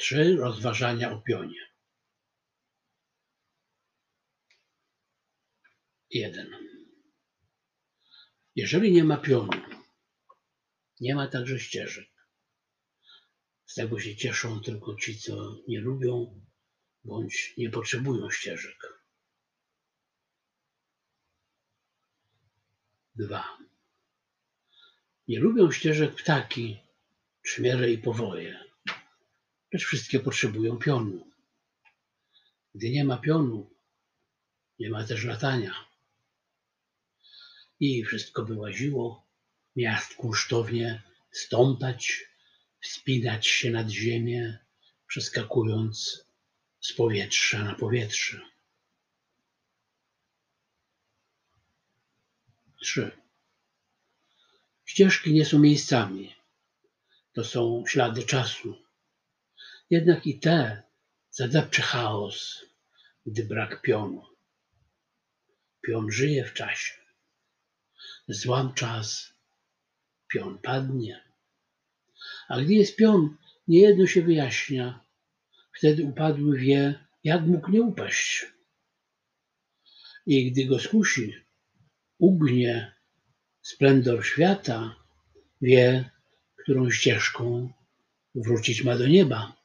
Trzy rozważania o pionie. Jeden. Jeżeli nie ma pionu, nie ma także ścieżek. Z tego się cieszą tylko ci, co nie lubią bądź nie potrzebują ścieżek. Dwa. Nie lubią ścieżek ptaki, trzmiele i powoje, lecz wszystkie potrzebują pionu. Gdy nie ma pionu, nie ma też latania. I wszystko by łaziło, miast kunsztownie stąpać, wspinać się nad ziemię, przeskakując z powietrza na powietrze. Trzy. Ścieżki nie są miejscami. To są ślady czasu. Jednak i te zadepcze chaos, gdy brak pionu. Pion żyje w czasie. Złam czas, pion padnie. A gdy jest pion, niejedno się wyjaśnia. Wtedy upadły wie, jak mógł nie upaść. I gdy go skusi, ugnie splendor świata, wie, którą ścieżką wrócić ma do nieba.